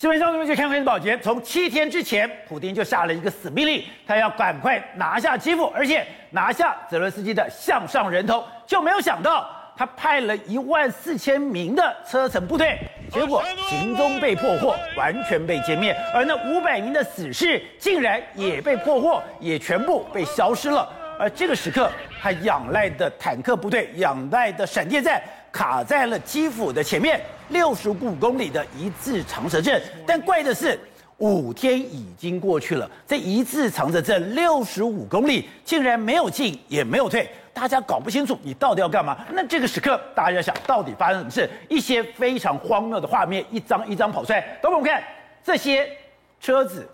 新闻上面就看关注宝杰，从七天之前，普京就下了一个死命令，他要赶快拿下基辅，而且拿下泽伦斯基的项上人头，就没有想到他派了一万四千名的车臣部队，结果行踪被破获，完全被歼灭，而那五百名的死士竟然也被破获，也全部被消失了。而这个时刻，他仰赖的坦克部队，仰赖的闪电战。卡在了基辅的前面六十五公里的一字长蛇阵，但怪的是五天已经过去了，这一字长蛇阵六十五公里竟然没有进也没有退，大家搞不清楚你到底要干嘛。那这个时刻，大家想到底发生什么事？一些非常荒谬的画面一张一张跑出来。等我们看这些车子。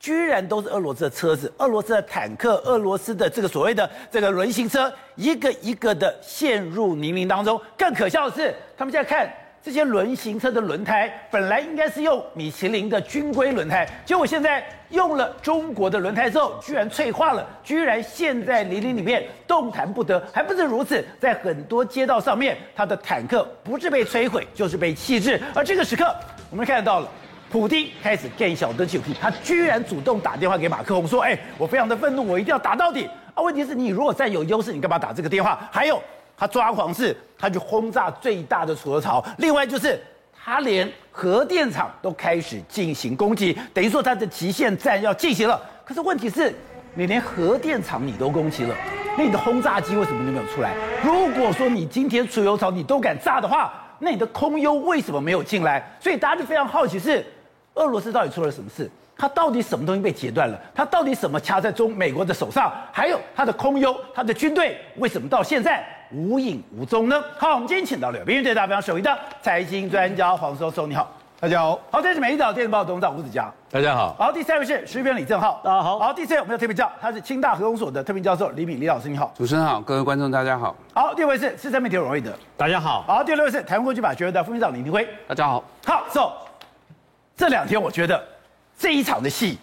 居然都是俄罗斯的车子，俄罗斯的坦克，俄罗斯的这个所谓的这个轮型车，一个一个的陷入泥泞当中。更可笑的是，他们现在看这些轮型车的轮胎，本来应该是用米其林的军规轮胎，结果现在用了中国的轮胎之后，居然脆化了，居然陷在泥泞里面动弹不得。还不止如此，在很多街道上面，它的坦克不是被摧毁，就是被弃置。而这个时刻，我们看到了。普丁开始更小的警惕，他居然主动打电话给马克龙说：“哎，我非常的愤怒，我一定要打到底啊！问题是你如果再有优势，你干嘛打这个电话？还有，他抓狂是，他去轰炸最大的储油槽，另外就是他连核电厂都开始进行攻击，等于说他的极限战要进行了。可是问题是，你连核电厂你都攻击了，那你的轰炸机为什么就没有出来？如果说你今天储油槽你都敢炸的话，那你的空优为什么没有进来？所以大家就非常好奇是。”俄罗斯到底出了什么事？他到底什么东西被截断了？他到底什么掐在中美国的手上？还有他的空优，他的军队为什么到现在无影无踪呢？好，我们今天请到了有编剧大非常首位的财经专家黄寿松，你好，大家好。好，这是《美丽岛电子报》董事长吴子佳，大家好。好，第三位是时事评李正浩，大家好。好，第四位我们的特别教他是清大核工所的特聘教授李敏李老师，你好。主持人好，各位观众大家好。好，第五位是资深媒体人王瑞德，大家好。好，第六位是台湾国际法学院的副院长李明辉，大家好。好，So。这两天我觉得这一场的戏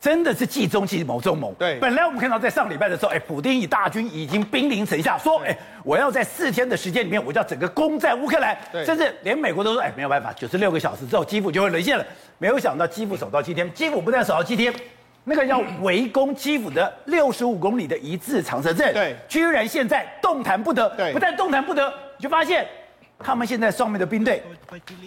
真的是计中计谋中谋。对，本来我们看到在上礼拜的时候，哎，普丁以大军已经兵临城下，说，哎，我要在四天的时间里面，我就要整个攻占乌克兰。对，甚至连美国都说，哎，没有办法，九十六个小时之后，基辅就会沦陷了。没有想到基辅守到七天，基辅不但守到七天，那个要围攻基辅的六十五公里的一字长蛇阵，对，居然现在动弹不得。对，不但动弹不得，你就发现他们现在上面的兵队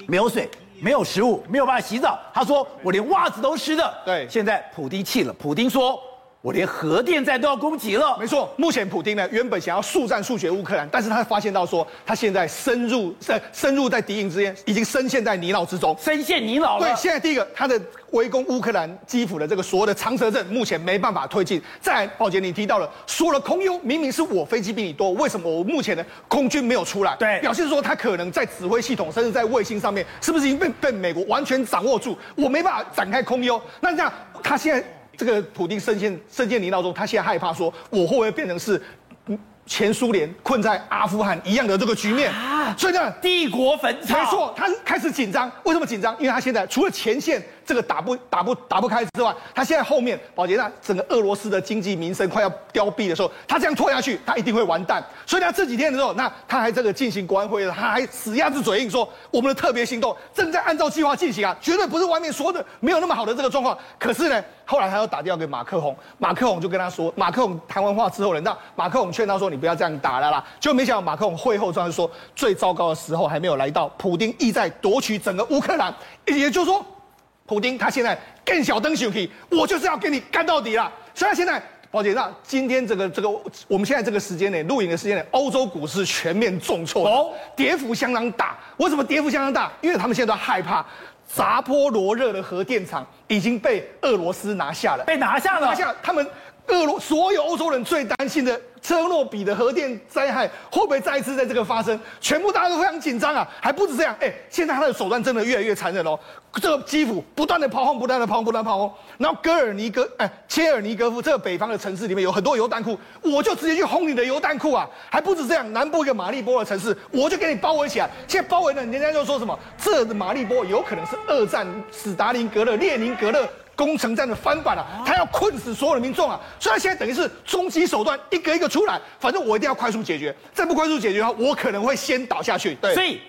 没有水。没有食物，没有办法洗澡。他说：“我连袜子都湿的。”对，现在普丁气了。普丁说。我连核电站都要攻击了。没错，目前普京呢原本想要速战速决乌克兰，但是他发现到说，他现在深入在深入在敌营之间，已经深陷在泥淖之中，深陷泥淖了。对，现在第一个，他的围攻乌克兰基辅的这个所有的长蛇阵，目前没办法推进。再来，宝杰你提到了，说了空优，明明是我飞机比你多，为什么我目前的空军没有出来？对，表示说他可能在指挥系统，甚至在卫星上面，是不是已经被被美国完全掌握住？我没办法展开空优。那这样，他现在。这个普丁深陷深陷泥淖中，他现在害怕说，我会不会变成是前苏联困在阿富汗一样的这个局面？啊，所以呢，帝国坟场。没错，他开始紧张。为什么紧张？因为他现在除了前线。这个打不打不打不开之外，他现在后面保洁那整个俄罗斯的经济民生快要凋敝的时候，他这样拖下去，他一定会完蛋。所以呢，这几天的时候，那他还这个进行国安会议，他还死鸭子嘴硬说，我们的特别行动正在按照计划进行啊，绝对不是外面说的没有那么好的这个状况。可是呢，后来他又打电话给马克宏，马克宏就跟他说，马克宏谈完话之后呢，那马克宏劝他说，你不要这样打了啦。就没想到马克龙会后状说，最糟糕的时候还没有来到，普丁意在夺取整个乌克兰，也就是说。普丁他现在更小灯小气，我就是要跟你干到底了。所以他现在，宝姐，那今天这个这个，我们现在这个时间内录影的时间内，欧洲股市全面重挫，哦，跌幅相当大。为什么跌幅相当大？因为他们现在都害怕扎波罗热的核电厂已经被俄罗斯拿下了，被拿下了，拿下他们俄罗所有欧洲人最担心的。车诺比的核电灾害会不会再次在这个发生？全部大家都非常紧张啊！还不止这样，哎，现在他的手段真的越来越残忍哦。这个基辅不断的炮轰，不断的炮轰，不断炮轰。然后戈尔尼戈，哎，切尔尼戈夫这个北方的城市里面有很多油弹库，我就直接去轰你的油弹库啊！还不止这样，南部一个马利波的城市，我就给你包围起来。现在包围了，人家就说什么？这马利波有可能是二战史达林格勒、列宁格勒。攻城战的翻版啊，他要困死所有的民众啊！所以他现在等于是终极手段，一个一个出来，反正我一定要快速解决。再不快速解决的话，我可能会先倒下去。对，所以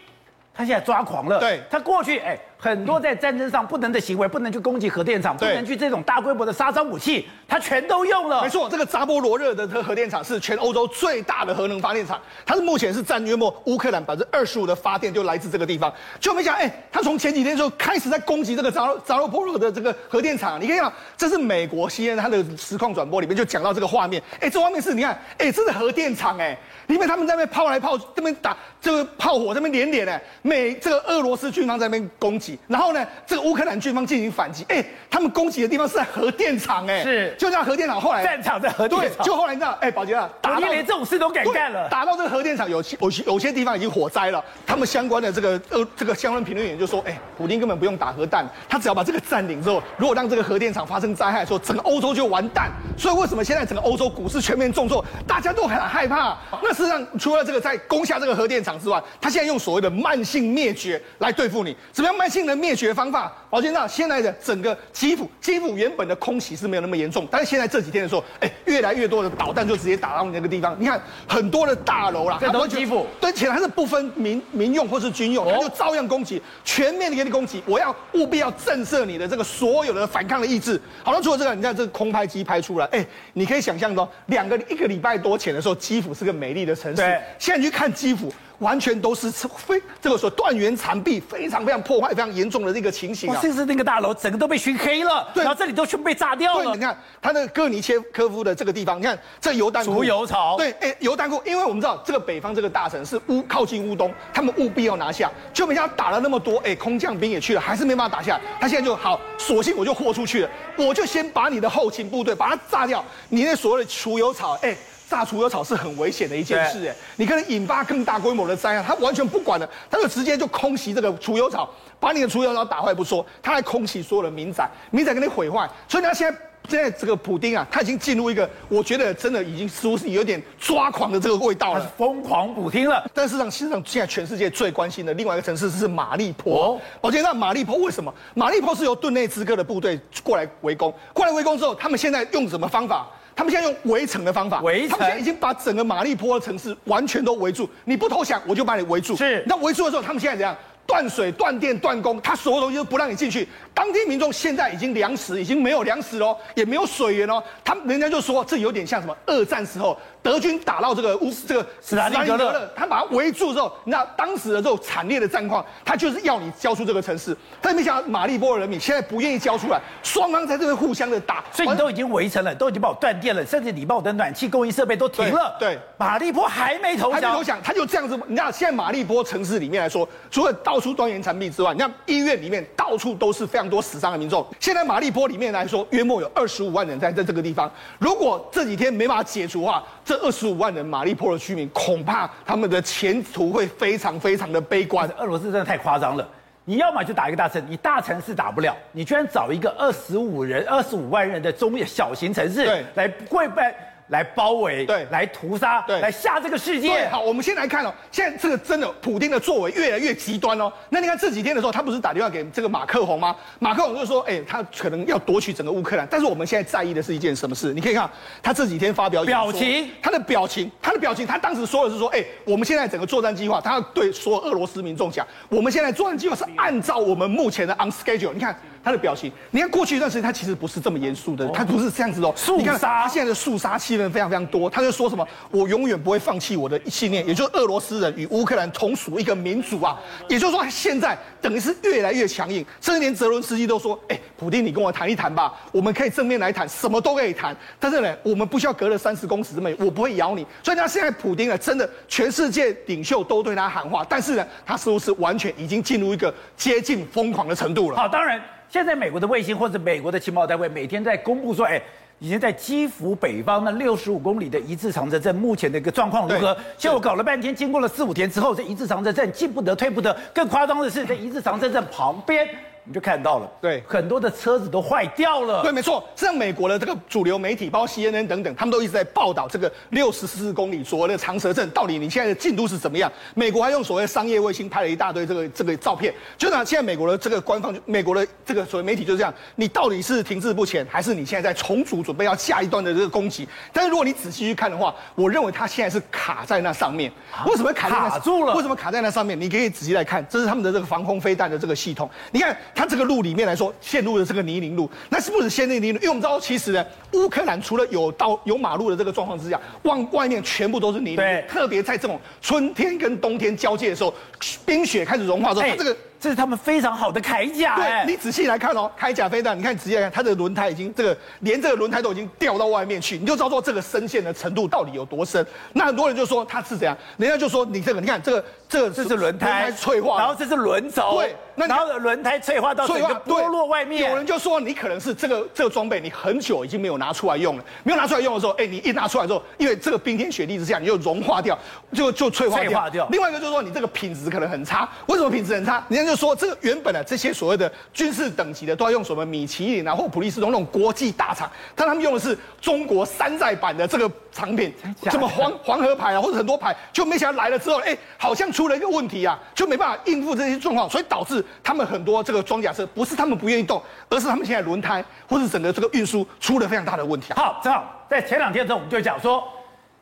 他现在抓狂了。对，他过去哎，很多在战争上不能的行为，不能去攻击核电厂，不能去这种大规模的杀伤武器，他全都用了。没错，这个扎波罗热的这个核电厂是全欧洲最大的核能发电厂，它是目前是占约莫乌克兰百分之二十五的发电就来自这个地方。就没想到，哎，他从前几天就开始在攻击这个扎扎波罗热的这个核电厂。你可以看，这是美国 CNN 它的实况转播里面就讲到这个画面。哎，这画面是你看，哎，这是核电厂，哎，里面他们在那边炮来炮，这边打这个炮火，这边连连，哎，美这个俄罗斯军方在那边攻击，然后呢，这个乌克兰军方进行反击。哎，他们攻击的地方是在核电厂，哎，是，就像核电厂后来战场在核电厂，对，就后来你知道，哎，宝杰啊，打到连这种事都敢干了，打到这个核电厂有有有些地方已经火灾了，他们相关的这个呃这个相关评论员就说，哎，普京根本不用打核弹，他只要把这个占领之后，如果让这个核电厂发生灾害的时候，整个欧洲就完蛋。所以为什么现在整个欧洲股市全面重挫，大家都很害怕？那事实上，除了这个在攻下这个核电厂之外，他现在用所谓的慢性灭绝来对付你。怎么样慢性的灭绝方法？宝杰，那现在的整个基辅，基辅原本的空袭是没有那么严重，但是现在这几天的时候，哎，越来越多的导弹就直接打到你那个地方。你看很多的大楼啦，这都是基辅，对，且还是不分民民用或是军用，他就照样攻击，全面的给你攻击。我要务必要震慑你的这个所有的反抗的意志。好了，除了这个，你看这个空拍机拍出来，哎，你可以想象到，两个一个礼拜多前的时候，基辅是个美丽的城市，对，现在你去看基辅。完全都是非这个说断垣残壁，非常非常破坏、非常严重的这个情形啊！甚至那个大楼整个都被熏黑了，对，然后这里都全部被炸掉了。你看它那个戈尼切科夫的这个地方，你看这油弹库，储油槽，对，哎，油弹库，因为我们知道这个北方这个大城是乌靠近乌东，他们务必要拿下，就没想到打了那么多，哎，空降兵也去了，还是没办法打下来。他现在就好，索性我就豁出去了，我就先把你的后勤部队把它炸掉，你那所谓的储油槽，哎。炸除油草是很危险的一件事，哎，你可能引发更大规模的灾害。他完全不管了，他就直接就空袭这个除油草，把你的除油草打坏不说，他还空袭所有的民宅，民宅给你毁坏。所以他现在现在这个普丁啊，他已经进入一个，我觉得真的已经似乎是有点抓狂的这个味道了，疯狂补丁了。但是上，实际上现在全世界最关心的另外一个城市是马利坡。我觉得那马利坡为什么？马利坡是由顿内兹克的部队过来围攻，过来围攻之后，他们现在用什么方法？他们现在用围城的方法，围城，他们现在已经把整个马利坡的城市完全都围住。你不投降，我就把你围住。是，那围住的时候，他们现在怎样？断水、断电、断供，他所有东西都不让你进去。当地民众现在已经粮食已经没有粮食喽，也没有水源喽。他们人家就说，这有点像什么？二战时候。德军打到这个乌这个斯大林格勒，他把他围住之后，你知道当时的这种惨烈的战况，他就是要你交出这个城市。但没想到马利波的人民现在不愿意交出来，双方在这边互相的打。所以你都已经围城了，都已经把我断电了，甚至你把我的暖气供应设备都停了。对，马利波还没投降，还没投降，他就这样子。你知道现在马利波城市里面来说，除了到处断垣残壁之外，你看医院里面到处都是非常多死伤的民众。现在马利坡里面来说，约莫有二十五万人在在这个地方。如果这几天没办法解除的话，这二十五万人。马利坡的居民恐怕他们的前途会非常非常的悲观。俄罗斯真的太夸张了，你要么就打一个大城，你大城市打不了，你居然找一个二十五人、二十五万人的中小型城市对来跪拜。来包围，对，来屠杀，对，来吓这个世界。对，好，我们先来看哦，现在这个真的，普丁的作为越来越极端哦。那你看这几天的时候，他不是打电话给这个马克宏吗？马克宏就说，哎，他可能要夺取整个乌克兰。但是我们现在在意的是一件什么事？你可以看他这几天发表表情，他的表情，他的表情，他当时说的是说，哎，我们现在整个作战计划，他要对所有俄罗斯民众讲，我们现在作战计划是按照我们目前的 on schedule。你看。他的表情，你看过去一段时间，他其实不是这么严肃的，他不是这样子哦。肃杀，你看他现在的肃杀气氛非常非常多。他就说什么：“我永远不会放弃我的信念，也就是俄罗斯人与乌克兰同属一个民族啊。”也就是说，现在等于是越来越强硬，甚至连泽伦斯基都说：“哎，普丁，你跟我谈一谈吧，我们可以正面来谈，什么都可以谈。但是呢，我们不需要隔了三十公尺这么远，我不会咬你。”所以，他现在普丁啊，真的全世界领袖都对他喊话，但是呢，他似乎是完全已经进入一个接近疯狂的程度了。好，当然。现在美国的卫星或者美国的情报单位每天在公布说，哎，已经在基辅北方那六十五公里的一字长城镇目前的一个状况如何？结果我搞了半天，经过了四五天之后，这一字长城镇进不得退不得。更夸张的是，在一字长城镇旁边你就看到了，对很多的车子都坏掉了。对，没错，像美国的这个主流媒体，包括 CNN 等等，他们都一直在报道这个六十四公里所谓的长蛇阵到底你现在的进度是怎么样？美国还用所谓商业卫星拍了一大堆这个这个照片，就拿现在美国的这个官方，美国的这个所谓媒体就是这样，你到底是停滞不前，还是你现在在重组，准备要下一段的这个攻击？但是如果你仔细去看的话，我认为它现在是卡在那上面。为什么卡在那卡住了？为什么卡在那上面？你可以仔细来看，这是他们的这个防空飞弹的这个系统。你看它这个路里面来说，陷入了这个泥泞路，那是不是陷入泥泞？因为我们知道，其实呢，乌克兰除了有道有马路的这个状况之下，往外面全部都是泥泞。对，特别在这种春天跟冬天交界的时候，冰雪开始融化之后，它这个。这是他们非常好的铠甲。对，你仔细来看哦，铠甲飞弹，你看仔细来看，它的轮胎已经这个连这个轮胎都已经掉到外面去，你就知道说这个深陷的程度到底有多深。那很多人就说它是怎样，人家就说你这个，你看这个这个这是轮胎脆化，然后这是轮轴，对，那然后轮胎脆化到整个剥落外面。有人就说你可能是这个这个装备你很久已经没有拿出来用了，没有拿出来用的时候，哎，你一拿出来之后，因为这个冰天雪地之下，你就融化掉，就就脆化掉。脆化掉。另外一个就是说你这个品质可能很差，为什么品质很差？人家就说这个原本的。这些所谓的军事等级的都要用什么米其林啊或普利司通那种国际大厂，但他们用的是中国山寨版的这个产品，什么黄黄河牌啊或者很多牌，就没想到来了之后，哎，好像出了一个问题啊，就没办法应付这些状况，所以导致他们很多这个装甲车不是他们不愿意动，而是他们现在轮胎或是整个这个运输出了非常大的问题。好，正好在前两天的时候，我们就讲说，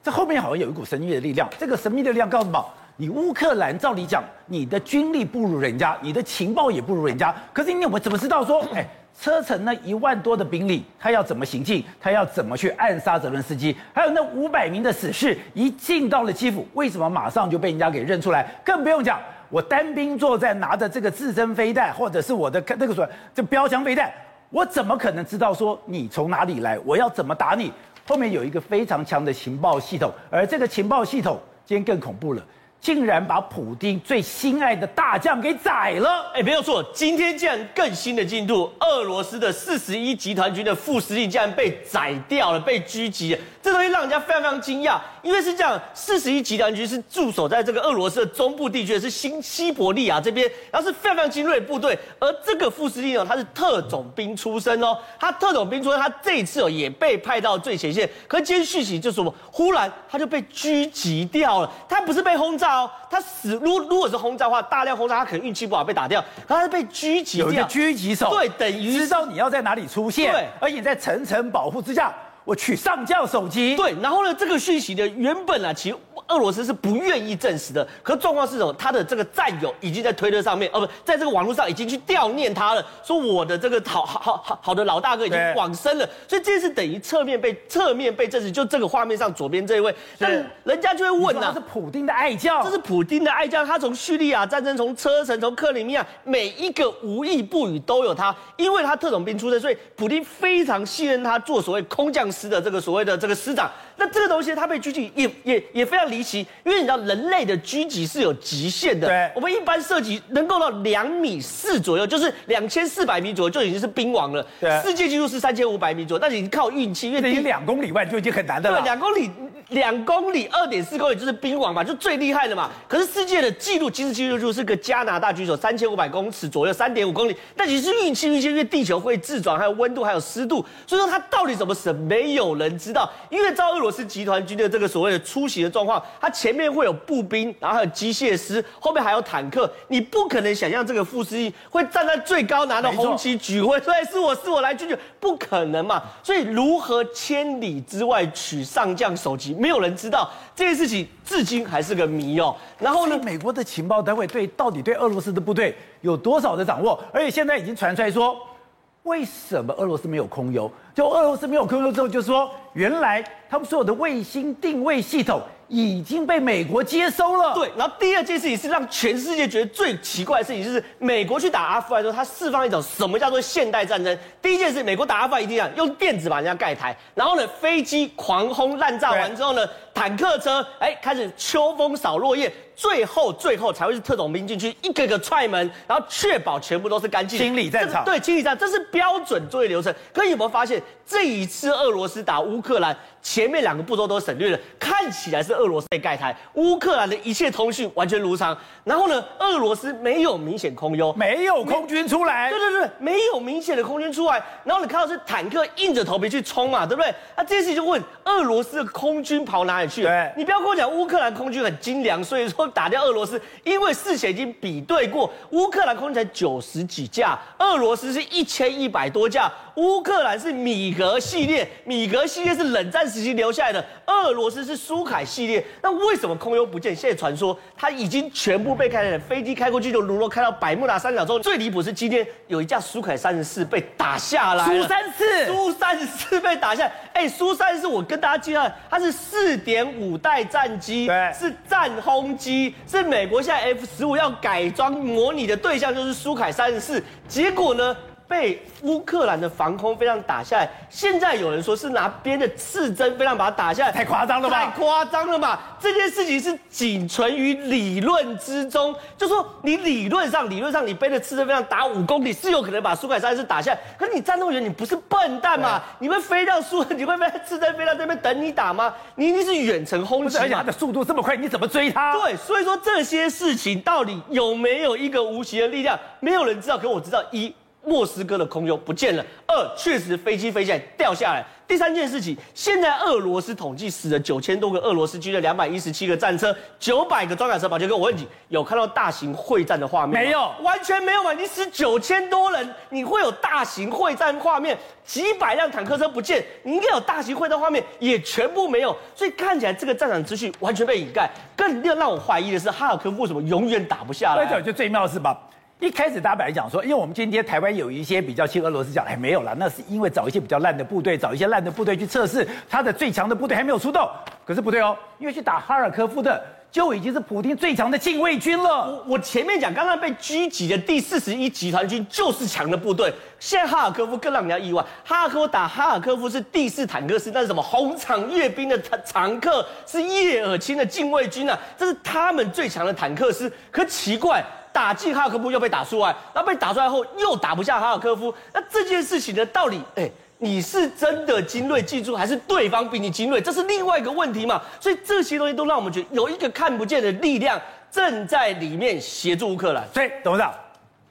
这后面好像有一股神秘的力量，这个神秘的力量告诉什么。你乌克兰照理讲，你的军力不如人家，你的情报也不如人家。可是你我们怎么知道说，哎，车臣那一万多的兵力，他要怎么行进？他要怎么去暗杀泽伦斯基？还有那五百名的死士，一进到了基辅，为什么马上就被人家给认出来？更不用讲，我单兵作战，拿着这个自增飞弹，或者是我的那个什么这标枪飞弹，我怎么可能知道说你从哪里来？我要怎么打你？后面有一个非常强的情报系统，而这个情报系统今天更恐怖了。竟然把普丁最心爱的大将给宰了！哎，没有错，今天竟然更新的进度，俄罗斯的四十一集团军的副司令竟然被宰掉了，被狙击了。这东西让人家非常非常惊讶，因为是这样，四十一集团军是驻守在这个俄罗斯的中部地区，是新西伯利亚这边，然后是非常非常精锐的部队。而这个副司令呢，他是特种兵出身哦，他特种兵出身，他这一次哦也被派到最前线。可是今天讯息就是什么？忽然他就被狙击掉了，他不是被轰炸。哦，他死。如如果是轰炸的话，大量轰炸，他可能运气不好被打掉。可他是被狙击掉，有一个狙击手，对，等于知道你要在哪里出现，对，而且在层层保护之下，我取上将手机。对，然后呢，这个讯息呢，原本啊，其实。俄罗斯是不愿意证实的，可状况是什么？他的这个战友已经在推特上面，哦不，在这个网络上已经去悼念他了，说我的这个好好好好好的老大哥已经往生了，所以这是等于侧面被侧面被证实。就这个画面上左边这一位，但人家就会问呢、啊，这是普丁的爱将，这是普丁的爱将，他从叙利亚战争，从车臣，从克里米亚，每一个无意不语都有他，因为他特种兵出身，所以普丁非常信任他做所谓空降师的这个所谓的这个师长。那这个东西他被狙击也也也非常离奇，因为你知道人类的狙击是有极限的。对，我们一般射击能够到两米四左右，就是两千四百米左右就已经是兵王了。对，世界纪录是三千五百米左右，但是你靠运气，因为你两公里外就已经很难的了。对，两公里。两公里，二点四公里就是兵王嘛，就最厉害的嘛。可是世界的纪录，其实纪录就是个加拿大举手，三千五百公尺左右，三点五公里。但其实运气，运气，因为地球会自转，还有温度，还有湿度，所以说它到底怎么死，没有人知道。因为照俄罗斯集团军的这个所谓的出席的状况，它前面会有步兵，然后还有机械师，后面还有坦克，你不可能想象这个副司令会站在最高拿着红旗举挥，对，是我是我来举，不可能嘛。所以如何千里之外取上将首级？没有人知道这件事情，至今还是个谜哦。然后呢，美国的情报单位对到底对俄罗斯的部队有多少的掌握？而且现在已经传出来说，为什么俄罗斯没有空优？就俄罗斯没有空优之后，就说原来他们所有的卫星定位系统。已经被美国接收了。对，然后第二件事情是让全世界觉得最奇怪的事情，就是美国去打阿富汗的时候，他释放一种什么叫做现代战争？第一件事，美国打阿富汗一定要用电子把人家盖台，然后呢，飞机狂轰滥炸完之后呢，坦克车，哎，开始秋风扫落叶。最后，最后才会是特种兵进去，一个个踹门，然后确保全部都是干净，清理战场。对，清理战，这是标准作业流程。可你有没有发现，这一次俄罗斯打乌克兰，前面两个步骤都省略了，看起来是俄罗斯被盖台，乌克兰的一切通讯完全如常。然后呢，俄罗斯没有明显空优，没有空军出来，对对对，没有明显的空军出来。然后你看到是坦克硬着头皮去冲嘛，对不对？那这件事情就问俄罗斯的空军跑哪里去？对，你不要跟我讲乌克兰空军很精良，所以说。打掉俄罗斯，因为事前已经比对过，乌克兰空军才九十几架，俄罗斯是一千一百多架。乌克兰是米格系列，米格系列是冷战时期留下来的，俄罗斯是苏凯系列。那为什么空优不见？现在传说它已经全部被开了，飞机开过去就如若开到百慕达三角洲。最离谱是今天有一架苏凯三十四被打下来，苏三四，苏三十四被打下来。哎，苏三十四，我跟大家介绍，它是四点五代战机，是战轰机，是美国现在 F 十五要改装模拟的对象，就是苏凯三十四。结果呢？被乌克兰的防空飞弹打下来，现在有人说是拿边的刺针飞弹把它打下来，太夸张了吧？太夸张了吧？这件事情是仅存于理论之中，就说你理论上，理论上你背着刺针飞弹打五公里是有可能把苏凯三十打下来，可是你战斗员你不是笨蛋嘛？你会飞到苏，你会被刺针飞到这边等你打吗？你一定是远程轰击，而且它的速度这么快，你怎么追他？对，所以说这些事情到底有没有一个无形的力量，没有人知道，可我知道一。莫斯科的空优不见了。二，确实飞机飞起来掉下来。第三件事情，现在俄罗斯统计死了九千多个俄罗斯军的两百一十七个战车，九百个装甲车。宝杰哥，我问你，有看到大型会战的画面吗？没有，完全没有嘛？你死九千多人，你会有大型会战画面？几百辆坦克车不见，你应该有大型会战画面，也全部没有。所以看起来这个战场资讯完全被掩盖。更令让我怀疑的是，哈尔科夫为什么永远打不下来？这就最妙的是吧？一开始大家本来讲说，因为我们今天台湾有一些比较亲俄罗斯讲，哎，没有了，那是因为找一些比较烂的部队，找一些烂的部队去测试，他的最强的部队还没有出动。可是不对哦，因为去打哈尔科夫的就已经是普丁最强的禁卫军了。我我前面讲，刚刚被狙击的第四十一集团军就是强的部队。现在哈尔科夫更让人家意外，哈尔科夫打哈尔科夫是第四坦克师，那是什么红场阅兵的常常客，是叶尔钦的禁卫军啊，这是他们最强的坦克师。可奇怪。打进哈尔科夫又被打出来，那被打出来后又打不下哈尔科夫，那这件事情的道理，哎，你是真的精锐技术，还是对方比你精锐？这是另外一个问题嘛？所以这些东西都让我们觉得有一个看不见的力量正在里面协助乌克兰。所以董事长，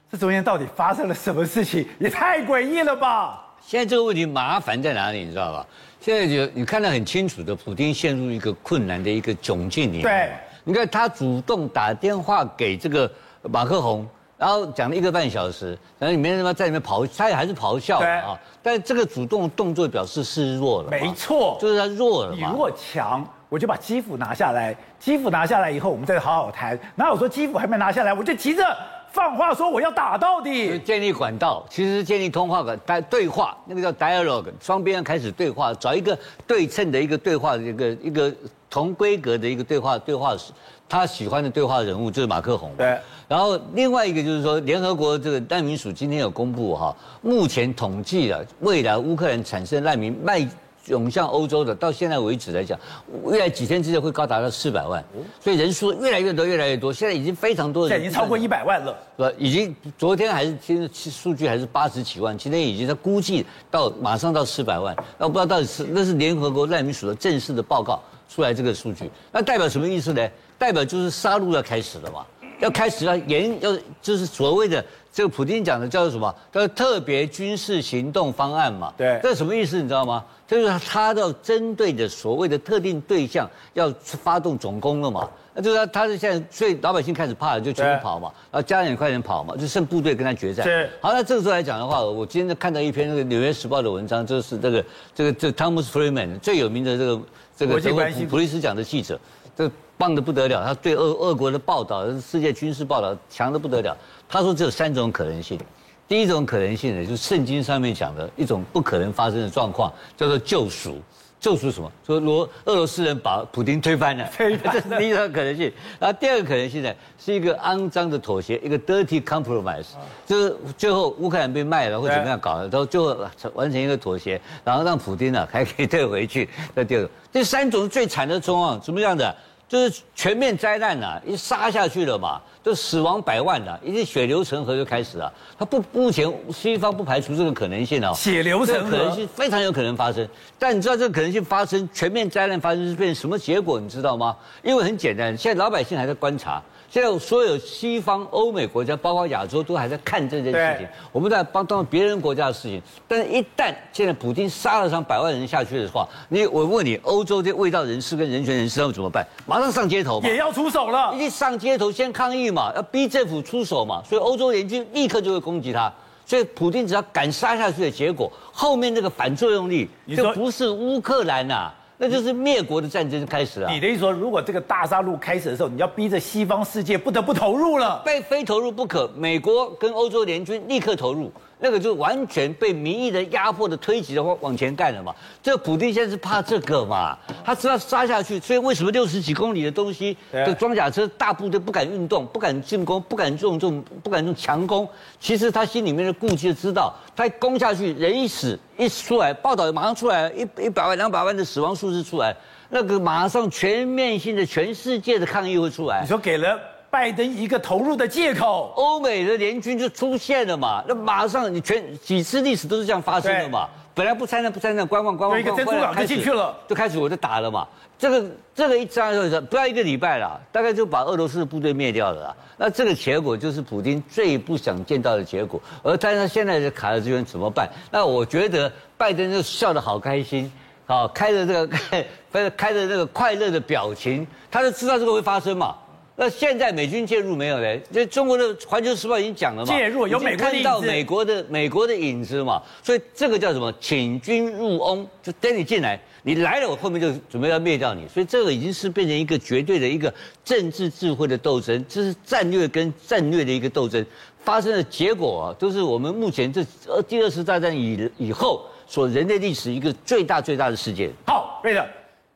这中间到底发生了什么事情？也太诡异了吧！现在这个问题麻烦在哪里？你知道吧？现在就你看得很清楚的，普丁陷入一个困难的一个窘境里面。对，你看他主动打电话给这个。马克宏，然后讲了一个半小时，然后里面他妈在里面咆，他也还是咆哮啊。但是这个主动动作表示示弱了。没错，就是他弱了嘛。你如果强，我就把基辅拿下来。基辅拿下来以后，我们再好好谈。哪有说基辅还没拿下来，我就急着放话说我要打到底。建立管道，其实是建立通话的对对话，那个叫 dialogue，双边开始对话，找一个对称的一个对话的一个一个同规格的一个对话对话史。他喜欢的对话人物就是马克宏。对。然后另外一个就是说，联合国这个难民署今天有公布哈，目前统计了未来乌克兰产生难民迈涌向欧洲的，到现在为止来讲，未来几天之内会高达到四百万，所以人数越来越多，越来越多，现在已经非常多人，现在已经超过一百万了，是吧？已经昨天还是今天数据还是八十几万，今天已经在估计到马上到四百万，那我不知道到底是那是联合国难民署的正式的报告出来这个数据，那代表什么意思呢？代表就是杀戮要开始了嘛，要开始要严要就是所谓的这个普京讲的叫做什么？叫做特别军事行动方案嘛。对，这是什么意思？你知道吗？就是他要针对的所谓的特定对象要发动总攻了嘛。那就是他他是现在所以老百姓开始怕了，就全部跑嘛，然后家人也快点跑嘛，就剩部队跟他决战。是。好，那这个时候来讲的话，我今天看到一篇那个《纽约时报》的文章，就是这个这个这汤姆斯·弗里曼最有名的这个这个普普利斯奖的记者，这。棒的不得了，他对俄俄国的报道，世界军事报道强的不得了。他说只有三种可能性，第一种可能性呢，就是圣经上面讲的一种不可能发生的状况，叫做救赎，救出什么？说罗俄罗斯人把普京推翻了，这是第一个可能性。然后第二个可能性呢，是一个肮脏的妥协，一个 dirty compromise，就是最后乌克兰被卖了或怎么样搞了，到最后完成一个妥协，然后让普京呢还可以退回去。这第二个，第三种最惨的状况什么样的？就是全面灾难呐、啊，一杀下去了嘛，就死亡百万啊，一定血流成河就开始了。他不，目前西方不排除这个可能性哦，血流成河可能性非常有可能发生。但你知道这个可能性发生，全面灾难发生是变成什么结果？你知道吗？因为很简单，现在老百姓还在观察。现在所有西方、欧美国家，包括亚洲，都还在看这件事情。我们在帮当别人国家的事情，但是一旦现在普京杀了上百万人下去的话，你我问你，欧洲这卫道人士跟人权人士他们怎么办？马上上街头嘛，也要出手了。一上街头先抗议嘛，要逼政府出手嘛，所以欧洲联军立刻就会攻击他。所以普京只要敢杀下去的结果，后面那个反作用力就不是乌克兰呐、啊。那就是灭国的战争开始了。你的意思说，如果这个大杀戮开始的时候，你要逼着西方世界不得不投入了，被非投入不可。美国跟欧洲联军立刻投入。那个就完全被民意的压迫的推挤的话往前干了嘛？这个普丁现在是怕这个嘛？他知道杀下去，所以为什么六十几公里的东西的装甲车大部队不敢运动，不敢进攻，不敢这种这种不敢用强攻？其实他心里面的顾忌知道，他一攻下去，人一死一出来，报道马上出来，一一百万两百万的死亡数字出来，那个马上全面性的全世界的抗议会出来。你说给了。拜登一个投入的借口，欧美的联军就出现了嘛？那马上你全几次历史都是这样发生的嘛？本来不参战不参战，观望观望，一个珍珠港就进去了，就开始我就打了嘛。这个这个一战就是不要一个礼拜了，大概就把俄罗斯的部队灭掉了啦。那这个结果就是普京最不想见到的结果。而但是他现在是卡在这边怎么办？那我觉得拜登就笑得好开心，好开着这个开 开着这个快乐的表情，他就知道这个会发生嘛。那现在美军介入没有嘞？这中国的《环球时报》已经讲了嘛，介入有美国看到美国的美国的影子嘛，所以这个叫什么？请君入瓮，就等你进来，你来了，我后面就准备要灭掉你。所以这个已经是变成一个绝对的一个政治智慧的斗争，这是战略跟战略的一个斗争发生的结果啊，都是我们目前这呃第二次大战以以后所人类历史一个最大最大的事件。好，对的，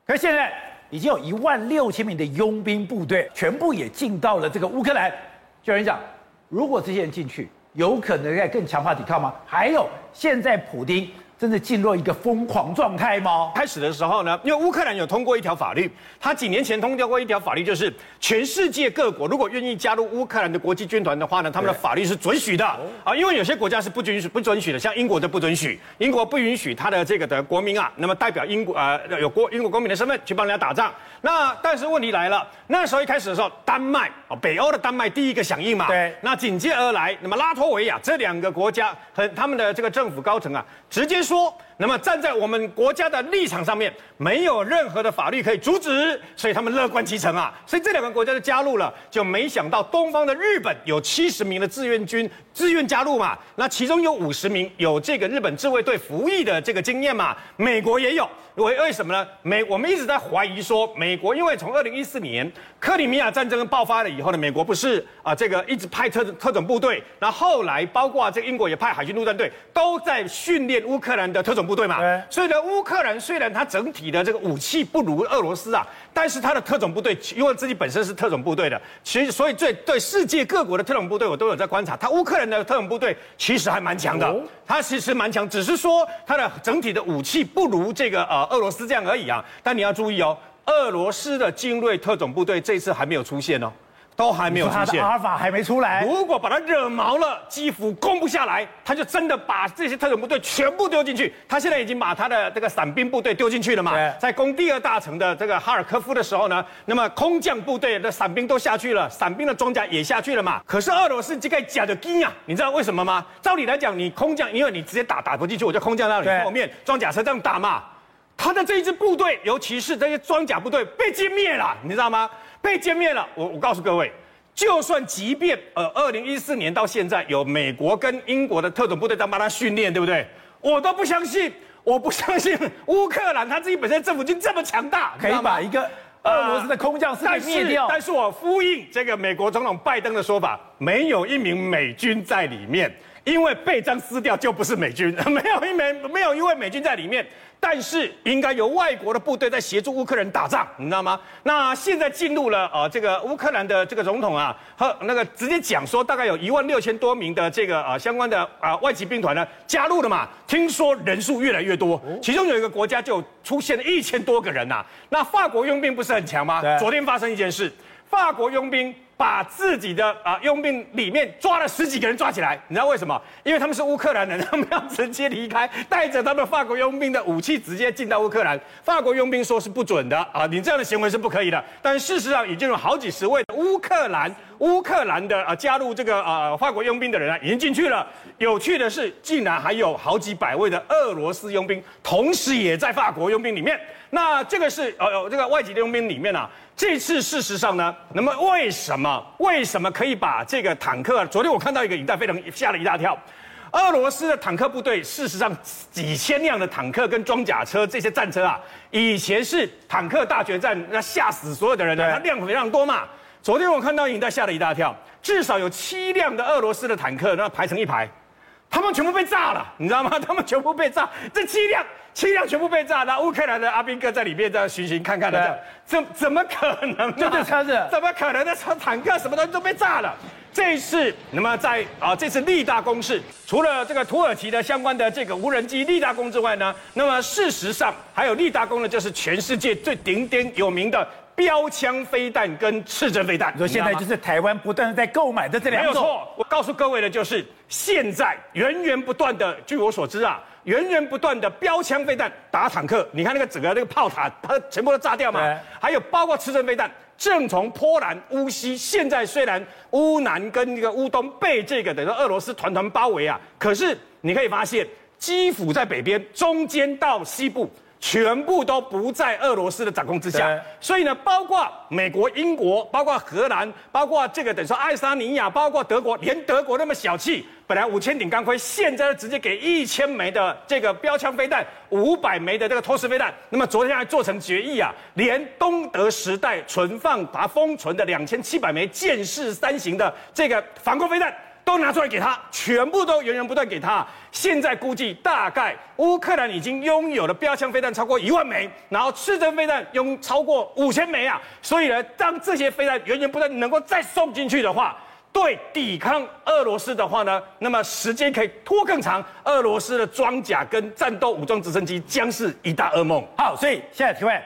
可是现在。已经有一万六千名的佣兵部队，全部也进到了这个乌克兰。就有人讲，如果这些人进去，有可能在更强化抵抗吗？还有，现在普丁。真的进入一个疯狂状态吗？开始的时候呢，因为乌克兰有通过一条法律，他几年前通过一条法律，就是全世界各国如果愿意加入乌克兰的国际军团的话呢，他们的法律是准许的啊。因为有些国家是不允许、不准许的，像英国就不准许，英国不允许他的这个的国民啊，那么代表英国呃有国英国公民的身份去帮人家打仗。那但是问题来了，那时候一开始的时候，丹麦啊，北欧的丹麦第一个响应嘛，对，那紧接而来，那么拉脱维亚这两个国家和他们的这个政府高层啊，直接说。那么站在我们国家的立场上面，没有任何的法律可以阻止，所以他们乐观其成啊，所以这两个国家就加入了，就没想到东方的日本有七十名的志愿军自愿加入嘛，那其中有五十名有这个日本自卫队服役的这个经验嘛，美国也有。为为什么呢？美我们一直在怀疑说，美国因为从二零一四年克里米亚战争爆发了以后呢，美国不是啊、这个一直派特特种部队，那后来包括这个英国也派海军陆战队，都在训练乌克兰的特种部队嘛。对所以呢，乌克兰虽然它整体的这个武器不如俄罗斯啊，但是它的特种部队，因为自己本身是特种部队的，其实所以对对世界各国的特种部队我都有在观察，它乌克兰的特种部队其实还蛮强的，它其实蛮强，只是说它的整体的武器不如这个呃。俄罗斯这样而已啊，但你要注意哦，俄罗斯的精锐特种部队这次还没有出现哦，都还没有出现，阿尔法还没出来。如果把他惹毛了，基辅攻不下来，他就真的把这些特种部队全部丢进去。他现在已经把他的这个伞兵部队丢进去了嘛，对在攻第二大城的这个哈尔科夫的时候呢，那么空降部队的伞兵都下去了，伞兵的装甲也下去了嘛。可是俄罗斯这个假的鸡啊，你知道为什么吗？照理来讲，你空降，因为你直接打打不进去，我就空降到你后面，装甲车这样打嘛。他的这一支部队，尤其是这些装甲部队被歼灭了，你知道吗？被歼灭了。我我告诉各位，就算即便呃，二零一四年到现在有美国跟英国的特种部队在帮他训练，对不对？我都不相信，我不相信 乌克兰他自己本身政府军这么强大，可以把一个俄罗斯的空降师给灭掉。但是我呼应这个美国总统拜登的说法，没有一名美军在里面。因为被章撕掉就不是美军，没有因为没有因为美军在里面，但是应该有外国的部队在协助乌克兰打仗，你知道吗？那现在进入了呃这个乌克兰的这个总统啊和那个直接讲说，大概有一万六千多名的这个呃相关的啊、呃、外籍兵团呢加入了嘛，听说人数越来越多，其中有一个国家就出现了一千多个人呐、啊。那法国佣兵不是很强吗？昨天发生一件事，法国佣兵。把自己的啊佣兵里面抓了十几个人抓起来，你知道为什么？因为他们是乌克兰人，他们要直接离开，带着他们法国佣兵的武器直接进到乌克兰。法国佣兵说是不准的啊，你这样的行为是不可以的。但事实上，已经有好几十位乌克兰乌克兰的啊加入这个啊法国佣兵的人啊已经进去了。有趣的是，竟然还有好几百位的俄罗斯佣兵，同时也在法国佣兵里面。那这个是呃这个外籍的佣兵里面啊。这次事实上呢，那么为什么为什么可以把这个坦克？昨天我看到一个影带，非常吓了一大跳。俄罗斯的坦克部队，事实上几千辆的坦克跟装甲车这些战车啊，以前是坦克大决战，那吓死所有的人的，它量非常多嘛。昨天我看到影带，吓了一大跳，至少有七辆的俄罗斯的坦克，那排成一排，他们全部被炸了，你知道吗？他们全部被炸，这七辆。七辆全部被炸，那乌克兰的阿兵哥在里面这样巡巡看看的，怎怎么可能？就这车子，怎么可能？那车 坦克什么东西都被炸了。这一次，那么在啊，这次立大功是除了这个土耳其的相关的这个无人机立大功之外呢，那么事实上还有立大功的，就是全世界最鼎鼎有名的标枪飞弹跟刺针飞弹。你说现在就是台湾不断的在购买的这两种。没有错，我告诉各位的就是现在源源不断的，据我所知啊。源源不断的标枪飞弹打坦克，你看那个整个那个炮塔，它全部都炸掉嘛。还有包括刺针飞弹，正从波兰乌西，现在虽然乌南跟那个乌东被这个等于说俄罗斯团团包围啊，可是你可以发现，基辅在北边，中间到西部。全部都不在俄罗斯的掌控之下，所以呢，包括美国、英国，包括荷兰，包括这个等于说爱沙尼亚，包括德国，连德国那么小气，本来五千顶钢盔，现在直接给一千枚的这个标枪飞弹，五百枚的这个托式飞弹，那么昨天还做成决议啊，连东德时代存放把它封存的两千七百枚剑士三型的这个防空飞弹。都拿出来给他，全部都源源不断给他。现在估计大概乌克兰已经拥有了标枪飞弹超过一万枚，然后刺针飞弹拥超过五千枚啊。所以呢，当这些飞弹源源不断能够再送进去的话，对抵抗俄罗斯的话呢，那么时间可以拖更长。俄罗斯的装甲跟战斗武装直升机将是一大噩梦。好，所以现在提问，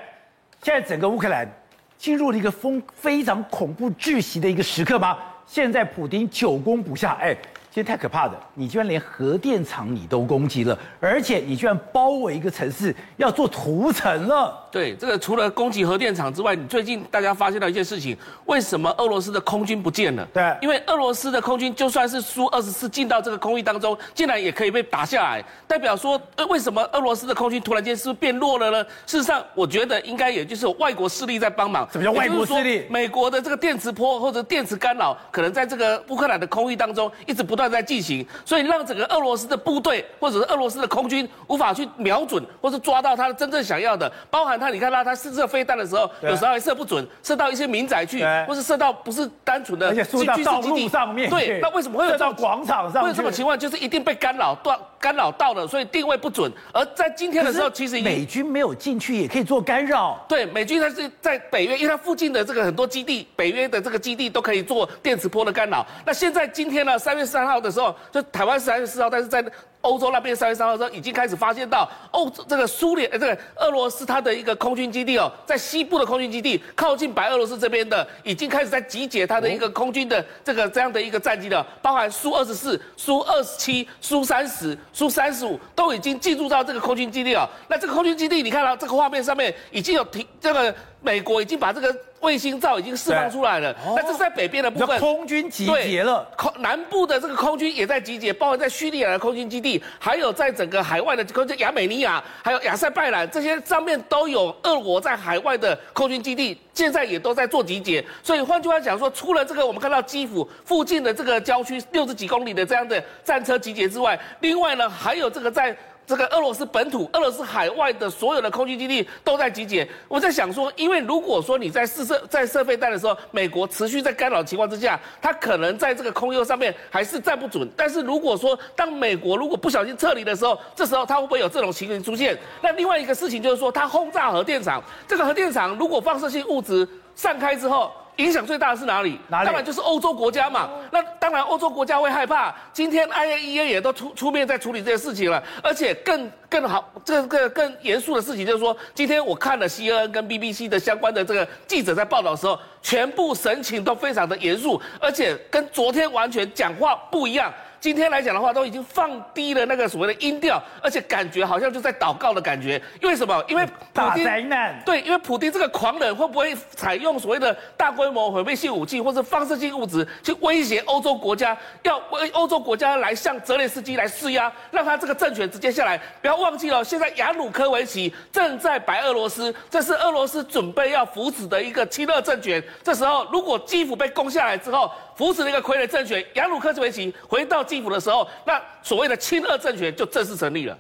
现在整个乌克兰进入了一个风非常恐怖窒息的一个时刻吗？现在普丁久攻不下，哎。这太可怕的，你居然连核电厂你都攻击了，而且你居然包围一个城市要做屠城了。对，这个除了攻击核电厂之外，你最近大家发现到一件事情，为什么俄罗斯的空军不见了？对，因为俄罗斯的空军就算是苏二十四进到这个空域当中，竟然也可以被打下来，代表说，呃，为什么俄罗斯的空军突然间是不是变弱了呢？事实上，我觉得应该也就是有外国势力在帮忙。什么叫外国势力？美国的这个电磁波或者电磁干扰，可能在这个乌克兰的空域当中一直不断。在进行，所以让整个俄罗斯的部队或者是俄罗斯的空军无法去瞄准或是抓到他的真正想要的，包含他，你看他他试射飞弹的时候，有时候还射不准，射到一些民宅去，或是射到不是单纯的，而且射到道路上面，对，那为什么会有这种广场上？会有这种情况？就是一定被干扰断干扰到了，所以定位不准。而在今天的时候，其实美军没有进去也可以做干扰。对，美军它是在北约，因为它附近的这个很多基地，北约的这个基地都可以做电磁波的干扰。那现在今天呢，三月三号的时候。就台湾是三月四号，但是在欧洲那边三月三号的时候，已经开始发现到欧这个苏联呃这个俄罗斯它的一个空军基地哦，在西部的空军基地靠近白俄罗斯这边的，已经开始在集结它的一个空军的这个这样的一个战机了，包含苏二十四、苏二十七、苏三十、苏三十五都已经进入到这个空军基地了。那这个空军基地，你看到这个画面上面已经有停这个。美国已经把这个卫星照已经释放出来了，那这是在北边的部分，空军集结了，空南部的这个空军也在集结，包括在叙利亚的空军基地，还有在整个海外的空军亚美尼亚，还有亚塞拜然这些上面都有俄国在海外的空军基地，现在也都在做集结。所以换句话讲说，除了这个我们看到基辅附近的这个郊区六十几公里的这样的战车集结之外，另外呢还有这个在。这个俄罗斯本土、俄罗斯海外的所有的空军基地都在集结。我在想说，因为如果说你在试射在射飞弹的时候，美国持续在干扰的情况之下，它可能在这个空优上面还是站不准。但是如果说当美国如果不小心撤离的时候，这时候它会不会有这种情形出现？那另外一个事情就是说，它轰炸核电厂，这个核电厂如果放射性物质散开之后。影响最大的是哪里？哪里？当然就是欧洲国家嘛。那当然，欧洲国家会害怕。今天 IAEA 也都出出面在处理这些事情了。而且更更好，这个更严肃的事情就是说，今天我看了 CNN 跟 BBC 的相关的这个记者在报道的时候，全部神情都非常的严肃，而且跟昨天完全讲话不一样。今天来讲的话，都已经放低了那个所谓的音调，而且感觉好像就在祷告的感觉。因为什么？因为普丁大灾难。对，因为普丁这个狂人会不会采用所谓的大规模毁灭性武器或者放射性物质去威胁欧洲国家，要为欧洲国家来向泽连斯基来施压，让他这个政权直接下来？不要忘记了，现在亚努科维奇正在白俄罗斯，这是俄罗斯准备要扶持的一个亲俄政权。这时候，如果基辅被攻下来之后，扶持了一个傀儡政权，亚努科维奇回到基辅的时候，那所谓的亲俄政权就正式成立了。